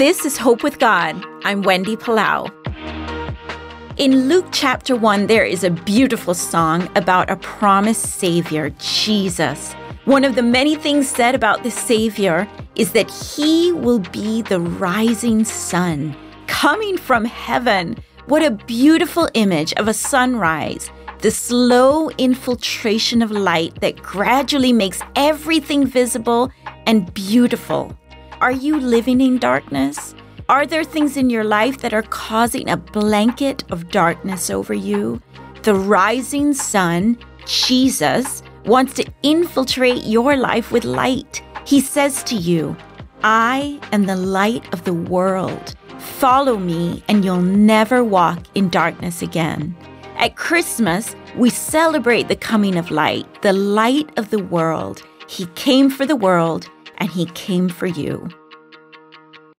This is Hope with God. I'm Wendy Palau. In Luke chapter 1, there is a beautiful song about a promised Savior, Jesus. One of the many things said about the Savior is that he will be the rising sun coming from heaven. What a beautiful image of a sunrise, the slow infiltration of light that gradually makes everything visible and beautiful. Are you living in darkness? Are there things in your life that are causing a blanket of darkness over you? The rising sun, Jesus, wants to infiltrate your life with light. He says to you, I am the light of the world. Follow me, and you'll never walk in darkness again. At Christmas, we celebrate the coming of light, the light of the world. He came for the world, and He came for you.